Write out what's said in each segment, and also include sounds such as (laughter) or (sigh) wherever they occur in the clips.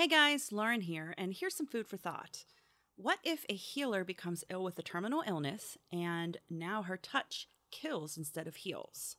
Hey guys, Lauren here, and here's some food for thought. What if a healer becomes ill with a terminal illness and now her touch kills instead of heals?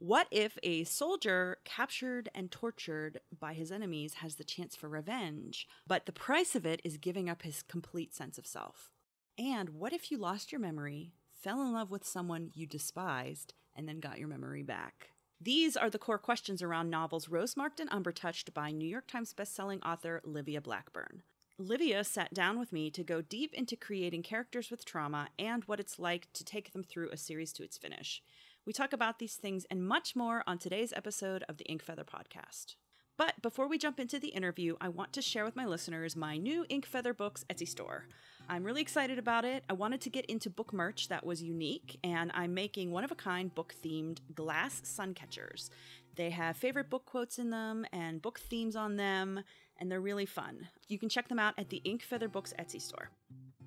What if a soldier captured and tortured by his enemies has the chance for revenge, but the price of it is giving up his complete sense of self? And what if you lost your memory, fell in love with someone you despised, and then got your memory back? These are the core questions around novels Rosemarked and Umbertouched by New York Times bestselling author Livia Blackburne. Livia sat down with me to go deep into creating characters with trauma and what it's like to take them through a series to its finish. We talk about these things and much more on today's episode of the Ink Feather podcast. But before we jump into the interview, I want to share with my listeners my new Ink Feather Books Etsy store. I'm really excited about it. I wanted to get into book merch that was unique, and I'm making one of a kind book themed glass sun catchers. They have favorite book quotes in them and book themes on them, and they're really fun. You can check them out at the Ink Feather Books Etsy store.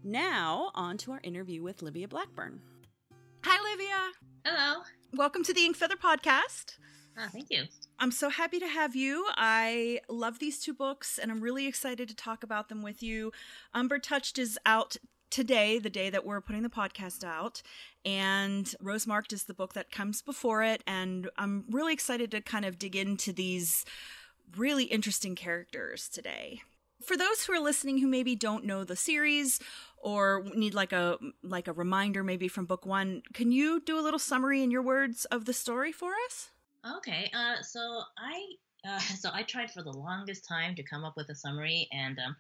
Now, on to our interview with Livia Blackburne. Hi, Livia. Hello. Welcome to the Ink Feather podcast. Oh, thank you. I'm so happy to have you. I love these two books and I'm really excited to talk about them with you. Umber Touched is out today, the day that we're putting the podcast out, and Rosemarked is the book that comes before it. And I'm really excited to kind of dig into these really interesting characters today. For those who are listening who maybe don't know the series or need like a like a reminder maybe from book 1, can you do a little summary in your words of the story for us? Okay, uh, so I uh, (laughs) so I tried for the longest time to come up with a summary, and um,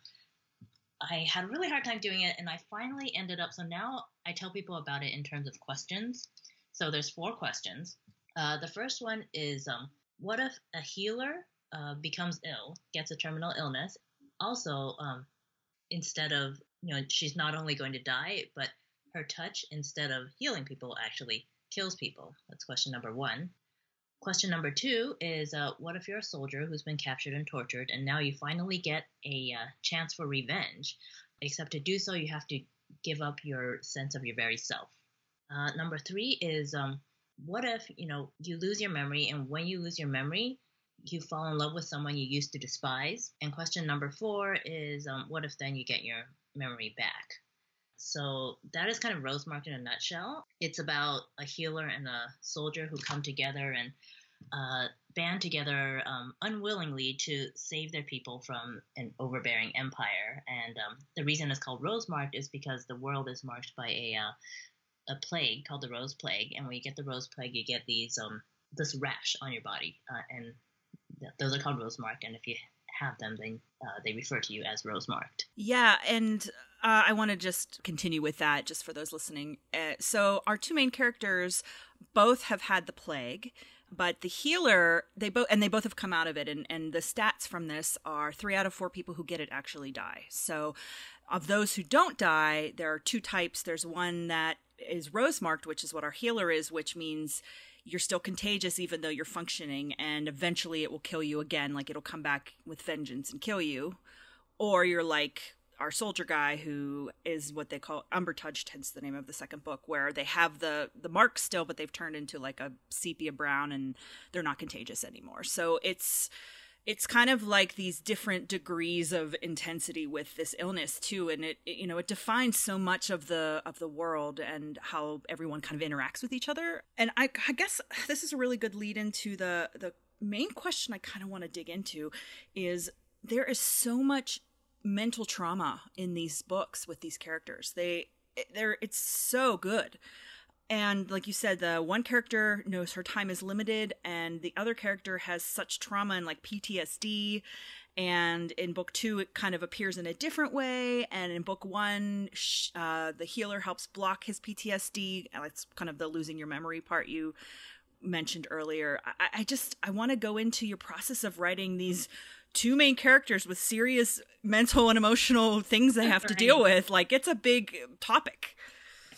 I had a really hard time doing it. And I finally ended up. So now I tell people about it in terms of questions. So there's four questions. Uh, the first one is, um, what if a healer uh, becomes ill, gets a terminal illness? Also, um, instead of you know, she's not only going to die, but her touch, instead of healing people, actually kills people. That's question number one. Question number two is uh, what if you're a soldier who's been captured and tortured, and now you finally get a uh, chance for revenge? Except to do so, you have to give up your sense of your very self. Uh, number three is um, what if you know you lose your memory, and when you lose your memory, you fall in love with someone you used to despise? And question number four is um, what if then you get your memory back? So that is kind of Rosemarked in a nutshell. It's about a healer and a soldier who come together and uh, band together um, unwillingly to save their people from an overbearing empire. And um, the reason it's called Rosemarked is because the world is marked by a uh, a plague called the Rose Plague. And when you get the Rose Plague, you get these um, this rash on your body, uh, and th- those are called Rosemarked. And if you have them, then uh, they refer to you as Rosemarked. Yeah, and uh, I want to just continue with that, just for those listening. Uh, so our two main characters both have had the plague, but the healer they both and they both have come out of it, and and the stats from this are three out of four people who get it actually die. So of those who don't die, there are two types. There's one that is rose marked, which is what our healer is, which means you're still contagious even though you're functioning and eventually it will kill you again like it'll come back with vengeance and kill you or you're like our soldier guy who is what they call umber touched hence the name of the second book where they have the the marks still but they've turned into like a sepia brown and they're not contagious anymore. So it's it's kind of like these different degrees of intensity with this illness too. And it, it, you know it defines so much of the of the world and how everyone kind of interacts with each other. And i, I guess this is a really good lead into the the main question i kind of want to dig into is there is so much mental trauma in these books with these characters. They they're it's so good. And like you said the one character knows her time is limited and the other character has such trauma and like ptsd and in book two it kind of appears in a different way. And in book one uh, the healer helps block his ptsd that's kind of the losing your memory part you mentioned earlier. I, I just i want to go into your process of writing these two main characters with serious mental and emotional things they have right. to deal with like it's a big topic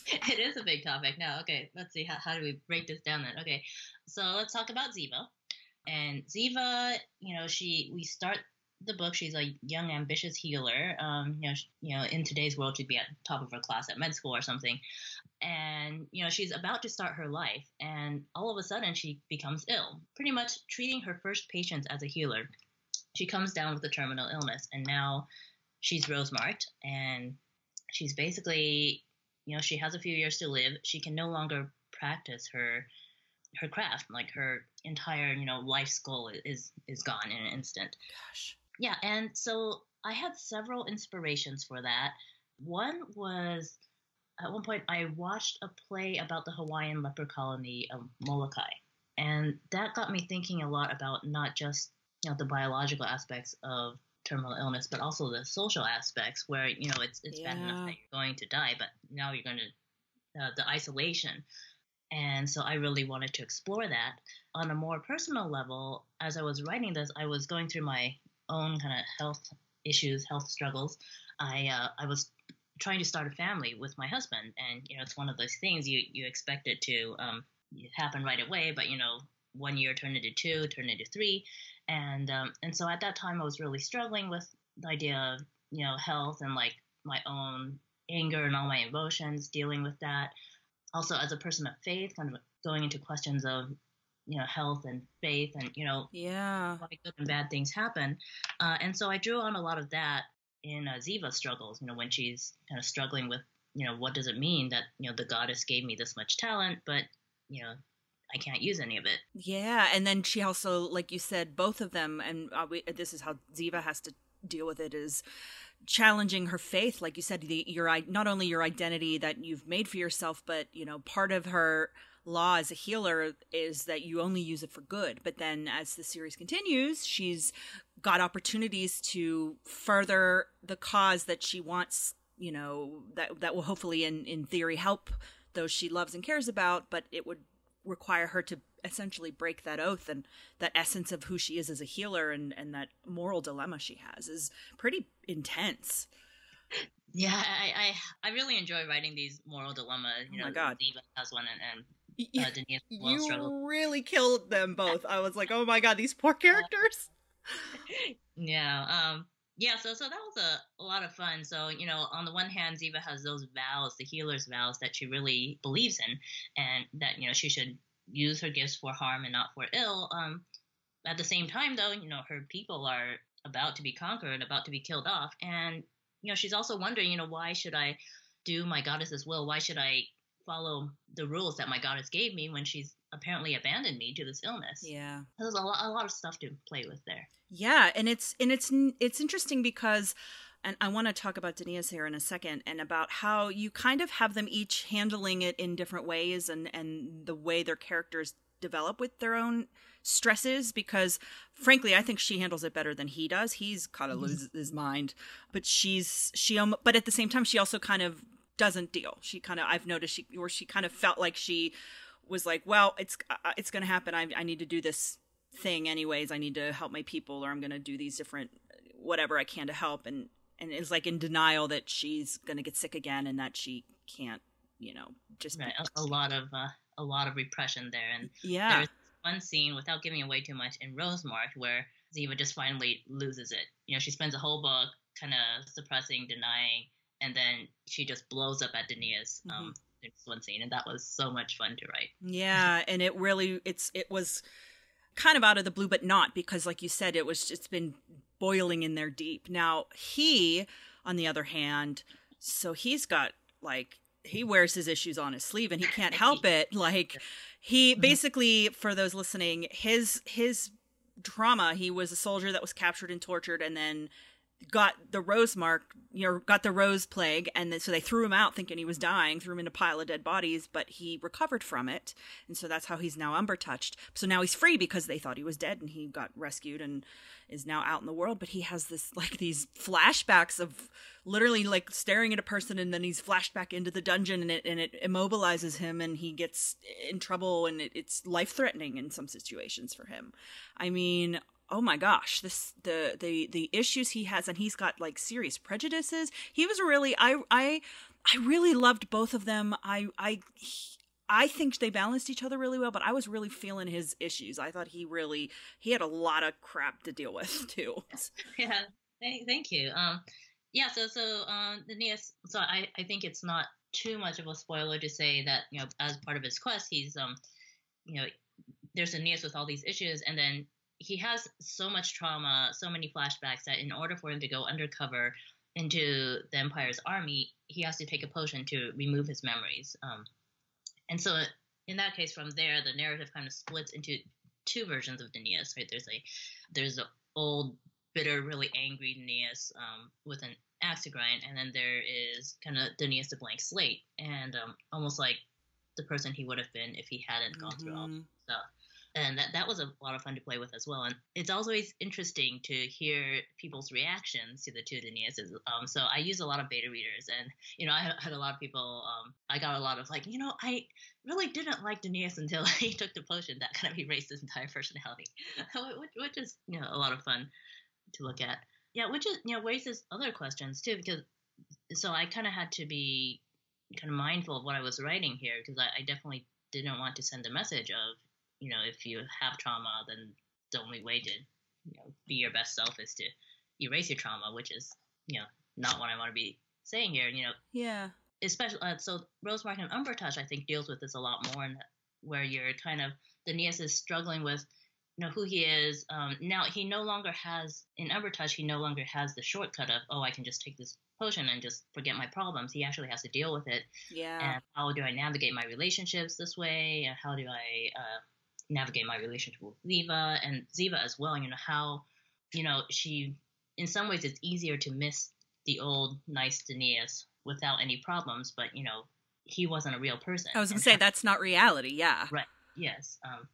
(laughs) it is a big topic. No, okay, let's see. How, how do we break this down then? Okay, so let's talk about Zivah. And Zivah, you know, she we start the book. She's a young, ambitious healer. Um, you know, she, you know, in today's world, she'd be at top of her class at med school or something. And you know, she's about to start her life, and all of a sudden, she becomes ill. Pretty much treating her first patients as a healer, she comes down with a terminal illness, and now she's Rosemarked, and she's basically, you know, she has a few years to live. She can no longer practice her her craft. Like her entire you know life's goal is is gone in an instant. Gosh. Yeah and so i had several inspirations for that. One was at one point i watched a play about the hawaiian leper colony of molokai and that got me thinking a lot about not just you know the biological aspects of terminal illness but also the social aspects where you know it's it's yeah. bad enough that you're going to die but now you're going to uh, the isolation and so I really wanted to explore that. On a more personal level, as I was writing this, I was going through my own kind of health issues, health struggles. I uh, I was trying to start a family with my husband, and you know it's one of those things you you expect it to um, happen right away, but you know one year turned into two, turned into three, and um, and so at that time I was really struggling with the idea of you know health and like my own anger and all my emotions, dealing with that. Also as a person of faith, kind of going into questions of you know health and faith and you know yeah. why good and bad things happen. Uh, and so i drew on a lot of that in uh, zivah struggles you know when she's kind of struggling with you know what does it mean that you know the goddess gave me this much talent but you know I can't use any of it. Yeah, and then she also, like you said, both of them, and uh, we, this is how Zivah has to deal with it is challenging her faith like you said the your not only your identity that you've made for yourself but you know part of her law as a healer is that you only use it for good but then as the series continues she's got opportunities to further the cause that she wants you know that that will hopefully in in theory help those she loves and cares about but it would require her to essentially break that oath and that essence of who she is as a healer and and that moral dilemma she has is pretty intense. Yeah i i, I really enjoy writing these moral dilemmas you oh know god. Zivah has one and, and uh, Denise you struggle. really killed them both. I was like oh my god these poor (laughs) characters. (laughs) Yeah um yeah, so so that was a, a lot of fun. So you know, on the one hand, Zivah has those vows, the healer's vows that she really believes in, and that you know she should use her gifts for harm and not for ill. Um, at the same time, though, you know, her people are about to be conquered, about to be killed off, and you know, she's also wondering, you know, why should I do my goddess's will? Why should I follow the rules that my goddess gave me when she's apparently abandoned me to this illness? Yeah, there's a lot, a lot of stuff to play with there. Yeah, and it's and it's it's interesting because and I want to talk about Dineas here in a second and about how you kind of have them each handling it in different ways and and the way their characters develop with their own stresses because frankly I think she handles it better than he does. He's kind of mm-hmm. loses his mind, but she's she um, but at the same time she also kind of doesn't deal. She kind of I've noticed she or she kind of felt like she was like, well, it's uh, it's going to happen. I I need to do this thing anyways. I need to help my people or I'm going to do these different whatever I can to help and and is like in denial that she's going to get sick again and that she can't, you know, just right. a, a, lot of uh, a lot of repression there. And yeah, there's one scene without giving away too much in Rosemarked where Zivah just finally loses it. You know, she spends a whole book kind of suppressing, denying, and then she just blows up at Dineas. Mm-hmm. Um, one scene, and that was so much fun to write. Yeah, (laughs) and it really it's it was kind of out of the blue, but not because, like you said, it was it's been boiling in there deep. Now, he, on the other hand, so he's got like he wears his issues on his sleeve and he can't (laughs) help it. Like he mm-hmm. basically for those listening, his his trauma, he was a soldier that was captured and tortured and then got the rose mark, you know, got the rose plague, and then, so they threw him out thinking he was dying, threw him in a pile of dead bodies, but he recovered from it, and so that's how he's now umber touched. So now he's free because they thought he was dead, and he got rescued and is now out in the world. But he has this (laughs) like these flashbacks of literally like staring at a person, and then he's flashed back into the dungeon, and it and it immobilizes him, and he gets in trouble, and it, it's life threatening in some situations for him. I mean, oh my gosh this the the the issues he has and he's got like serious prejudices he was really i i i really loved both of them i i he, I think they balanced each other really well, but I was really feeling his issues. I thought he really he had a lot of crap to deal with (laughs) too. (laughs) Yeah, thank, thank you. Um, yeah, so so um, the. So I I think it's not too much of a spoiler to say that you know as part of his quest, he's um, you know, there's a Nias with all these issues, and then he has so much trauma, so many flashbacks that in order for him to go undercover into the Empire's army, he has to take a potion to remove his memories. Um, and so, in that case, from there, the narrative kind of splits into two versions of Dineas. Right? There's a there's the old, bitter, really angry Dineas um, with an axe to grind, and then there is kind of Dineas the blank slate, and um, almost like the person he would have been if he hadn't gone mm-hmm. through all mm-hmm. stuff and that, that was a lot of fun to play with as well. And it's always interesting to hear people's reactions to the two Daniuses. Um, so I use a lot of beta readers, and you know, I had a lot of people. Um, I got a lot of like, you know, I really didn't like Dineas until (laughs) he took the potion. That kind of (laughs) erased his entire personality, (laughs) which, which is you know a lot of fun to look at. Yeah, which is you know raises other questions too because so I kind of had to be kind of mindful of what I was writing here because I, I definitely didn't want to send a message of you know, if you have trauma, then the only way to, you know, be your best self is to erase your trauma, which is, you know, not what I want to be saying here. You know, yeah. Especially uh, so, Rosemark and Umbertouch, I think, deals with this a lot more, and where you're kind of Dineas is struggling with, you know, who he is. Um, now he no longer has in Umbertouch, he no longer has the shortcut of, oh, I can just take this potion and just forget my problems. He actually has to deal with it. Yeah. And how do I navigate my relationships this way? And How do I uh, navigate my relationship with Zivah and Zivah as well. You know how, you know, she in some ways it's easier to miss the old nice Dineas without any problems, but you know he wasn't a real person. I was gonna say that's not reality. Yeah. Right. Yes. Um.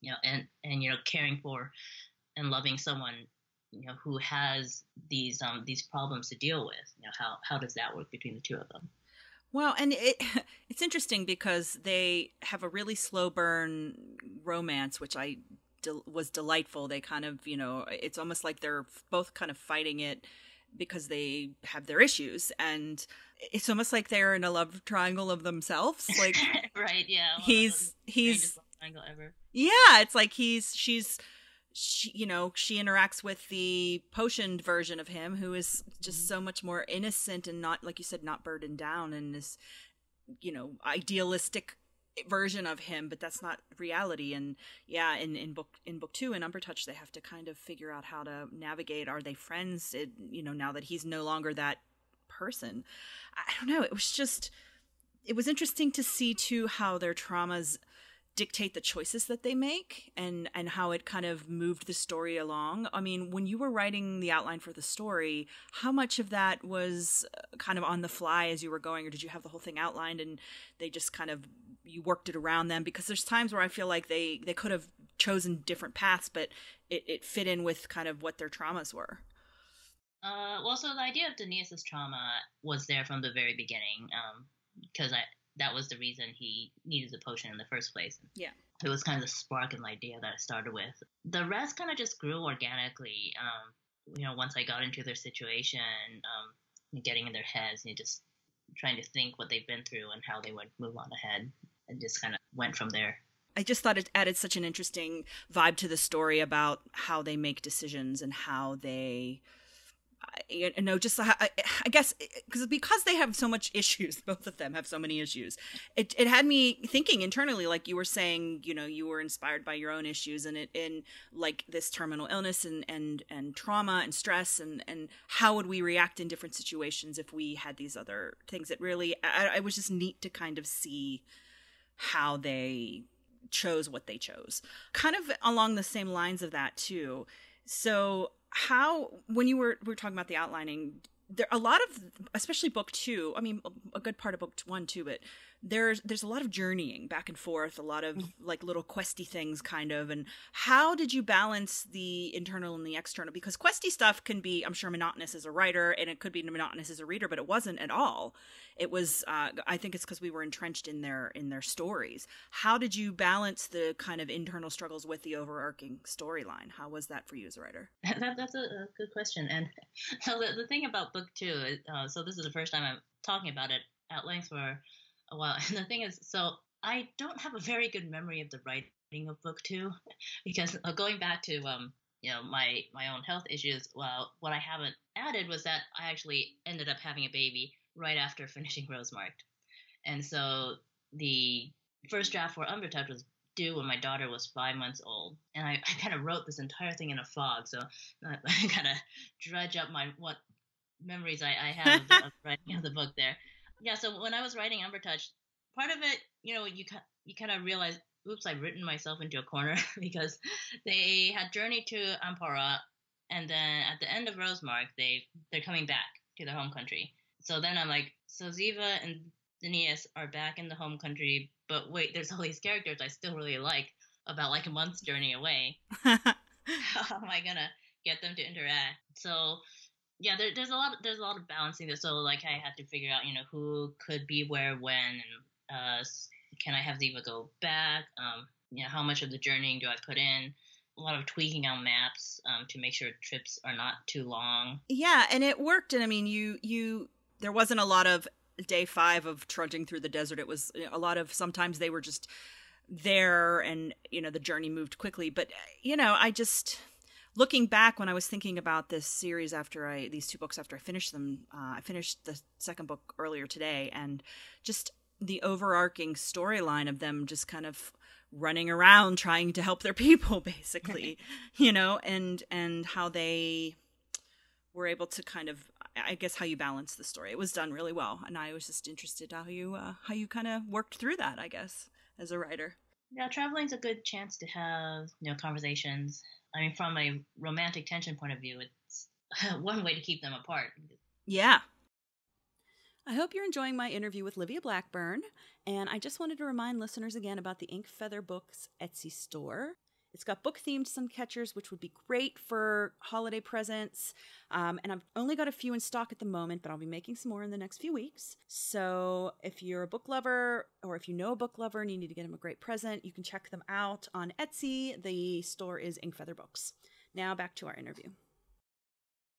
You know, and and you know, caring for and loving someone you know who has these um these problems to deal with. You know how how does that work between the two of them? Well, and it (laughs) it's interesting because they have a really slow burn romance, which I de- was delightful. They kind of, you know, it's almost like they're both kind of fighting it because they have their issues and it's almost like they're in a love triangle of themselves (laughs) like right yeah he's he's triangle ever yeah it's like he's she's she you know she interacts with the potioned version of him who is just mm-hmm. so much more innocent and not like you said not burdened down and this you know idealistic version of him but that's not reality. And yeah in in book in book 2 in umbertouch they have to kind of figure out how to navigate. Are they friends? It, you know now that he's no longer that person. I don't know. It was just it was interesting to see too how their traumas dictate the choices that they make and and how it kind of moved the story along. I mean when you were writing the outline for the story how much of that was uh, kind of on the fly as you were going or did you have the whole thing outlined and they just kind of you worked it around them? Because there's times where i feel like they they could have chosen different paths but it, it fit in with kind of what their traumas were. Uh, well, so the idea of Dineas's trauma was there from the very beginning, um because I that was the reason he needed the potion in the first place. Yeah. It was kind of the spark and idea that I started with. The rest kind of just grew organically. Um, you know, once I got into their situation, um, getting in their heads, and just trying to think what they've been through and how they would move on ahead, and just kind of went from there. I just thought it added such an interesting vibe to the story about how they make decisions and how they you know just I, I guess because because they have so much (laughs) issues both of them have so many issues it, it had me thinking internally like you were saying you know you were inspired by your own issues and it in like this terminal illness and and and trauma and stress and and how would we react in different situations if we had these other things? It really I, it was just neat to kind of see how they chose what they chose. Kind of along the same lines of that too. So how when you were we were talking about the outlining there a lot of especially book two i mean a good part of book one too but there's there's a lot of journeying back and forth a lot of mm. like little questy things kind of and how did you balance the internal and the external? Because questy stuff can be i'm sure monotonous as a writer and it could be monotonous as a reader but it wasn't at all. It was uh, i think it's because we were entrenched in their in their stories. How did you balance the kind of internal struggles with the overarching storyline? How was that for you as a writer? (laughs) That, that's a, a, good question and so (laughs) the, the thing about book two uh, so this is the first time i'm talking about it at length for while. (laughs) And the thing is, so I don't have a very good memory of the writing of book two because uh, going back to um, you know my my own health issues. Well, what I haven't added was that I actually ended up having a baby right after (laughs) finishing Rosemarked, and so the first draft for Umbertouch was due when my daughter was five months old, and I, (laughs) I kind of wrote this entire thing in a fog. So I, I kind of dredge up my what memories I, I have of, of writing of the book there. Yeah, so when I was writing Umbertouch, part of it, you know, you you kind of realize, oops, I've written myself into a corner (laughs) because they had journeyed to Ampara, and then at the end of Rosemark, they they're coming back to their home country. So then I'm like, so Zivah and Dineas are back in the home country, but wait, there's all these characters I still really like about like a month's journey away. (laughs) (laughs) How am I gonna get them to interact? So yeah, there, there's a lot. There's a lot of balancing there. So like, I had to figure out, you know, who could be where when, and uh, can I have Zivah go back? Um, you know, how much of the journeying do I put in? A lot of tweaking on maps um, to make sure trips are not too long. Yeah, and it worked. And I mean, you you there wasn't a lot of day five of trudging through the desert. It was a lot of sometimes they were just there, and you know the journey moved quickly. But you know, I just looking back when I was thinking about this series after I these two books after I finished them, uh, I finished the second book earlier today, and just the overarching storyline of them just kind of running around trying to help their people, (laughs) basically, (laughs) you know, and and how they were able to kind of I guess how you balance the story. It was done really well, and I was just interested how you uh, how you kind of worked through that. I guess as a writer. Yeah, traveling's a good chance to have you know conversations I mean, from a romantic tension point of view, it's (laughs) one way to keep them apart. Yeah. I hope you're enjoying my interview with Livia Blackburne, and I just wanted to remind listeners again about the Ink Feather Books Etsy store. It's got book themed sun catchers, which would be great for holiday presents. Um, and I've only got a few in stock at the moment, but I'll be making some more in the next few weeks. So if you're a book lover or if you know a book lover and you need to get them a great present, you can check them out on Etsy. The store is Ink Feather Books. Now back to our interview.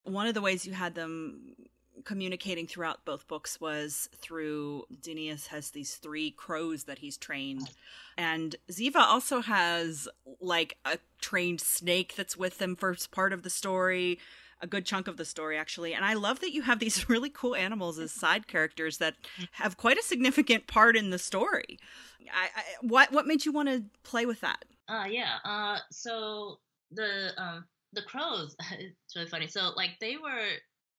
One of the ways you had them communicating throughout both books was through Dineas has these three crows that he's trained. And Zivah also has like a trained snake that's with them for part of the story, a good chunk of the story actually. And I love that you have these (laughs) really cool animals as side characters that have quite a significant part in the story. I, I what what made you want to play with that? Uh yeah. Uh so the um the crows (laughs) it's really funny. So like they were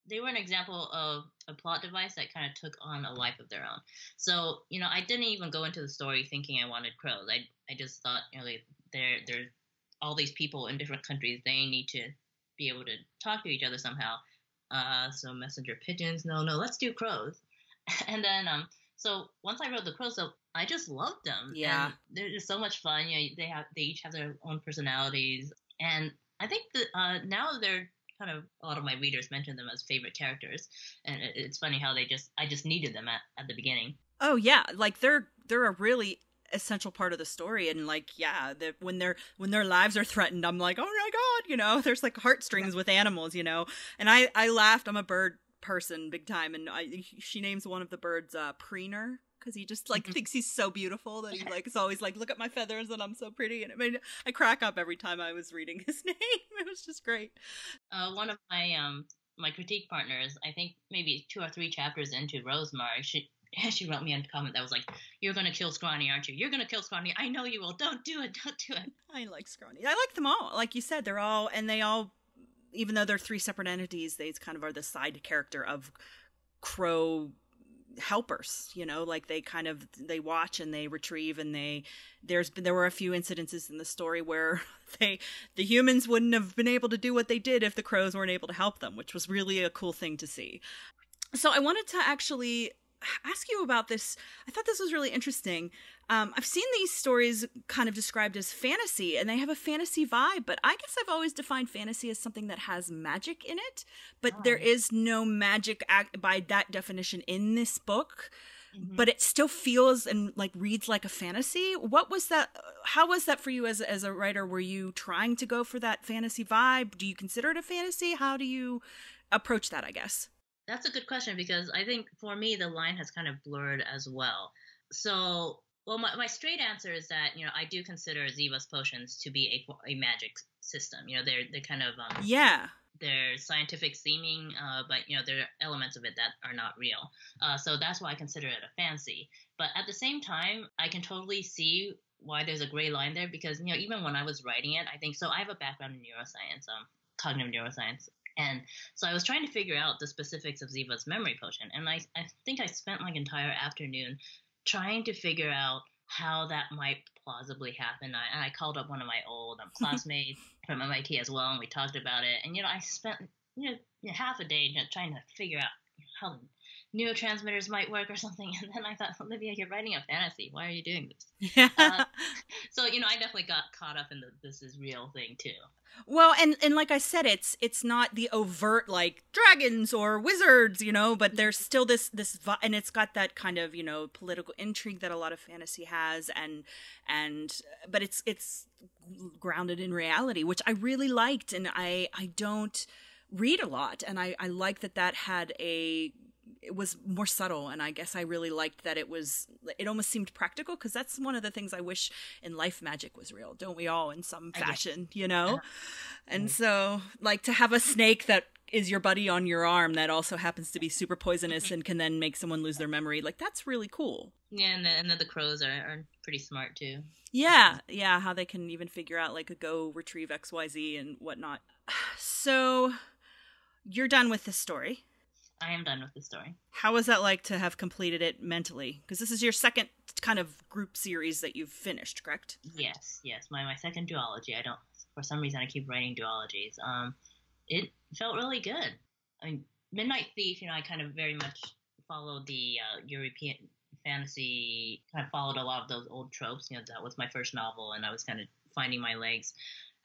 they were an example of a plot device that kind of took on a life of their own. So, you know, I didn't even go into the story thinking I wanted crows. I I just thought, you know, they, they're they're all these people in different countries. They need to be able to talk to each other somehow. Uh, so messenger pigeons, no, no, let's do crows. (laughs) and then um, so once I wrote the crows, so I just loved them. Yeah, and they're just so much fun. You know, they have they each have their own personalities, and I think that uh, now they're kind of a lot of my readers mention them as favorite characters, and it's funny how they just I just needed them at, at the beginning. Oh yeah, like they're they're a really essential part of the story and like yeah the, when their when their lives are threatened i'm like oh my god you know? (laughs) There's like heartstrings with animals you know? And i i laughed. I'm a bird person big time and I, she names one of the birds uh preener because he just like mm-hmm. thinks he's so beautiful that he like is always like look at my feathers and i'm so pretty and it made i crack up every time i was reading his (laughs) name it was just great uh, one of my um my critique partners i think maybe two or three chapters into rosemark she (laughs) she wrote me a comment that was like, "You're gonna kill Scrawny, aren't you? You're gonna kill Scrawny. I know you will. Don't do it. Don't do it." I like Scrawny. I like them all. Like you said, they're all and they all, even though they're three separate entities, they kind of are the side character of Crow helpers you know like they kind of they watch and they retrieve and they there's been there were a few incidences in the story where (laughs) they the humans wouldn't have been able to do what they did if the crows weren't able to help them which was really a cool thing to see so i wanted to actually ask you about this. I thought this was really interesting. Um, I've seen these stories kind of described as fantasy, and they have a fantasy vibe, but I guess I've always defined fantasy as something that has magic in it, but oh. there is no magic act by that definition in this book. Mm-hmm. But it still feels and like reads like a fantasy. What was that? How was that for you as as a writer? Were you trying to go for that fantasy vibe? Do you consider it a fantasy? How do you approach that? I guess. That's a good question because I think for me the line has kind of blurred as well. So, well, my, my straight answer is that you know I do consider Zivah's potions to be a, a magic system. You know, they're they're kind of um, yeah they're scientific seeming, uh, but you know there are elements of it that are not real. Uh, so that's why I consider it a fancy. But at the same time, I can totally see why there's a gray line there because you know even when I was writing it, I think so. I have a background in neuroscience, um, cognitive neuroscience, and so I was trying to figure out the specifics of Zivah's memory potion, and I I think I spent like entire afternoon trying to figure out how that might plausibly happen. I, and I called up one of my old um, (laughs) classmates from MIT as well, and we talked about it. And you know, I spent you know half a day trying to figure out how neurotransmitters might work or something. (laughs) And then I thought, Olivia, you're writing a fantasy. Why are you doing this? Yeah. (laughs) Uh, so you know, I definitely got caught up in the this is real thing too. Well, and and like I said, it's it's not the overt like dragons or wizards, you know, but there's still this this and it's got that kind of you know political intrigue that a lot of fantasy has, and and but it's it's grounded in reality, which I really liked, and I I don't read a lot, and I I like that that had a it was more subtle and i guess i really liked that it was it almost seemed practical because that's one of the things i wish in life magic was real don't we all in some fashion you know? And mm-hmm. so like to have a snake that is your buddy on your arm that also happens to be super poisonous and can then make someone lose their memory like that's really cool. Yeah and then, and the crows are, are pretty smart too. Yeah yeah how they can even figure out like a go retrieve xyz and whatnot. (sighs) So you're done with the story I am done with the story. How was that like to have completed it mentally? Because this is your second kind of group series that you've finished, correct? Yes, yes. My my second duology. I don't. For some reason, I keep writing duologies. Um, it felt really good. I mean, Midnight Thief. You know, I kind of very much followed the uh, European fantasy. Kind of followed a lot of those old tropes. You know, that was my first novel, and I was kind of finding my legs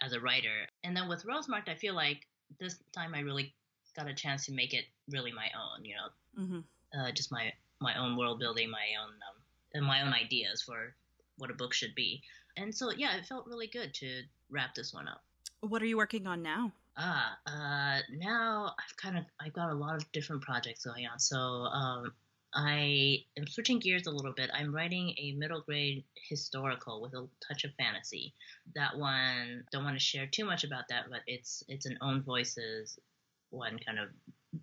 as a writer. And then with Rosemarked, I feel like this time I really got a chance to make it really my own. You know, mm-hmm. uh, just my my own world building, my own um, and my own ideas for what a book should be. And so yeah, it felt really good to wrap this one up. What are you working on now? Ah, uh, now I've kind of I've got a lot of different projects going on. So um, I am switching gears a little bit. I'm writing a middle grade historical with a touch of fantasy. That one don't want to share too much about that, but it's it's an own voices one kind of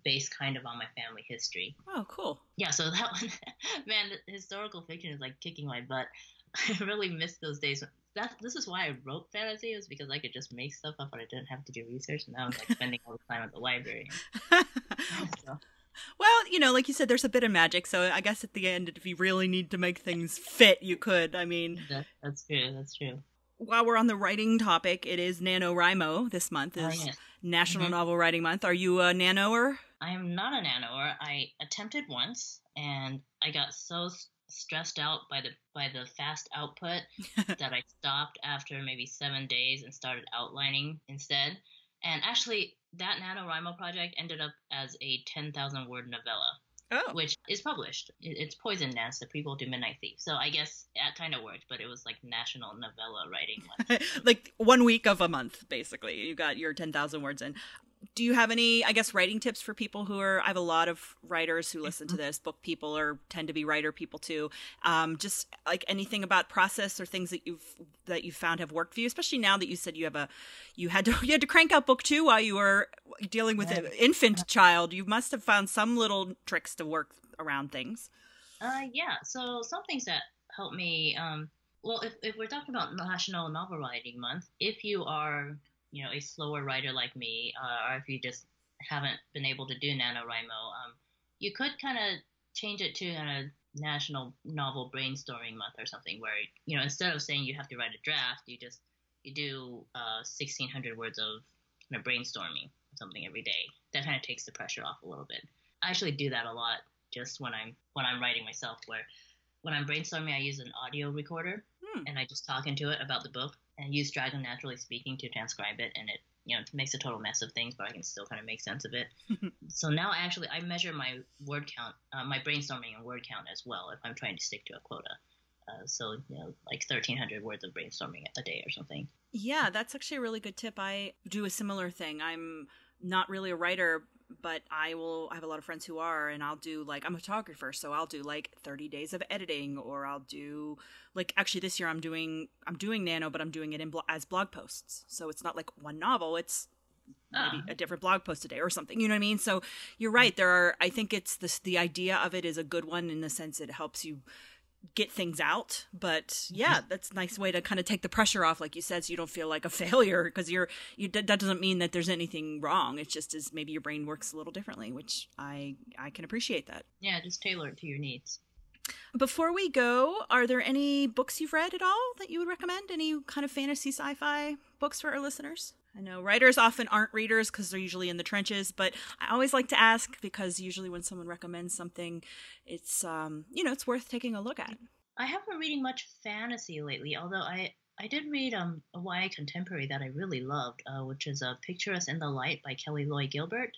based kind of on my family history. Oh, cool. Yeah, so that one, (laughs) man, historical fiction is like kicking my butt. (laughs) I really miss those days. That this is why I wrote fantasy was because I could just make stuff up and I didn't have to do research. And now I'm like spending all the time at the library. (laughs) so. Well, you know, like you said, there's a bit of magic. So I guess at the end, if you really need to make things fit, you could. I mean, that, that's true. That's true while we're on the writing topic, it is NaNoWriMo this month oh, is oh, yes. National mm-hmm. Novel Writing Month. Are you a nanoer? I am not a nanoer. I attempted once and I got so stressed out by the by the fast output (laughs) that I stopped after maybe 7 days and started outlining instead. And actually that NaNoWriMo project ended up as a 10,000 word novella oh. which is published. It's Poison Dance, the prequel to Midnight Thief. So I guess that kind of worked, but it was like national novella writing like (laughs) one week of a month, basically. You got your 10,000 words in do you have any i guess writing tips for people who are i have a lot of writers who listen to mm-hmm. this book people or tend to be writer people too. Um, just like anything about process or things that you've that you found have worked for you especially now that you said you have a you had to (laughs) you had to crank out book two while you were dealing with an infant child. You must have found some little tricks to work around things. Uh yeah. So some things that help me um well if, if we're talking about national novel writing month if you are you know a slower writer like me, uh, or if you just haven't been able to do NaNoWriMo, um, you could kind of change it to a national novel brainstorming month or something where you know instead of saying you have to write a draft, you just you do uh, 1600 words of you know, brainstorming or something every day. That kind of takes the pressure off a little bit. I actually do that a lot just when I'm when I'm writing myself. Where when I'm brainstorming, I use an audio recorder hmm. and I just talk into it about the book and use Dragon Naturally Speaking to transcribe it, and it you know makes a total mess of things, but I can still kind of make sense of it. (laughs) so now actually I measure my word count, uh, my brainstorming and word count as well if I'm trying to stick to a quota. Uh, so you know, like 1,300 words of brainstorming a day or something. Yeah, that's actually a really good tip. I do a similar thing. I'm not really a writer, but I will I have a lot of friends who are and I'll do like I'm a photographer so I'll do like 30 days of editing or I'll do like actually this year I'm doing I'm doing nano but I'm doing it in blo- as blog posts so it's not like one novel it's maybe ah. a different blog post a day or something you know what I mean so you're right there are I think it's this the idea of it is a good one in the sense it helps you get things out. But yeah, mm-hmm. that's a nice way to kind of take the pressure off, like you said, so you don't feel like a (laughs) failure because you're you. That doesn't mean that there's anything wrong. It's just as maybe your brain works a little differently, which I I can appreciate that. Yeah, just tailor it to your needs. Before we go, are there any books you've read at all that you would recommend? Any kind of fantasy sci-fi books for our listeners? I know writers often aren't readers because they're usually in the trenches, but I always like to ask because usually when someone recommends something, it's um, you know it's worth taking a look at. I haven't been reading much fantasy lately, although I I did read um, a YA contemporary that I really loved, uh, which is uh, "Picture Us in the Light" by Kelly Loy Gilbert,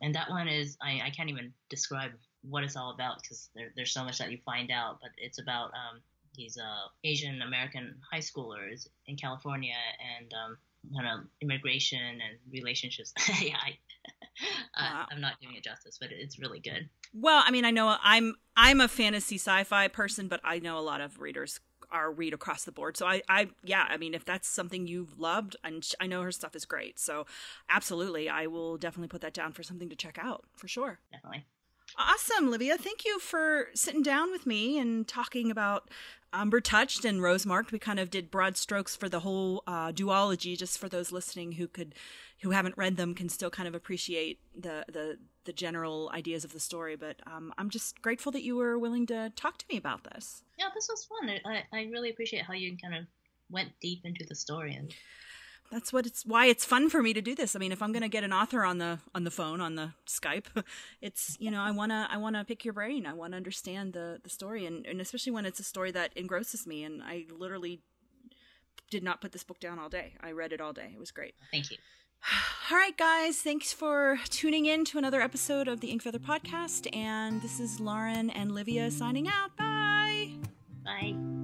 and that one is I, I can't even describe what it's all about because there, there's so much that you find out, but it's about um, these uh, Asian American high schoolers in California and um, kind of immigration and relationships. (laughs) yeah, I, (laughs) uh, wow. I, am not doing it justice, but it's really good. Well, I mean, I know I'm I'm a fantasy sci-fi person, but I know a lot of readers are read across the board. So I, I, yeah, I mean, if that's something you've loved, and I know her stuff is great, so absolutely, I will definitely put that down for something to check out for sure. Definitely. Awesome, Livia. Thank you for sitting down with me and talking about Umber Touched and Rosemarked. We kind of did broad strokes for the whole uh, duology, just for those listening who could, who haven't read them, can still kind of appreciate the the the general ideas of the story. But um, I'm just grateful that you were willing to talk to me about this. Yeah, this was fun. I I really appreciate how you kind of went deep into the story and that's what it's why it's fun for me to do this. I mean, if I'm going to get an author on the on the phone on the Skype, (laughs) it's you know I want to I want to pick your brain. I want to understand the the story and and especially when it's a story that engrosses me and I literally did not put this book down all day. I read it all day. It was great. Thank you. (sighs) All right, guys, thanks for tuning in to another episode of the Ink Feather podcast. And this is Lauren and Livia signing out. Bye. Bye.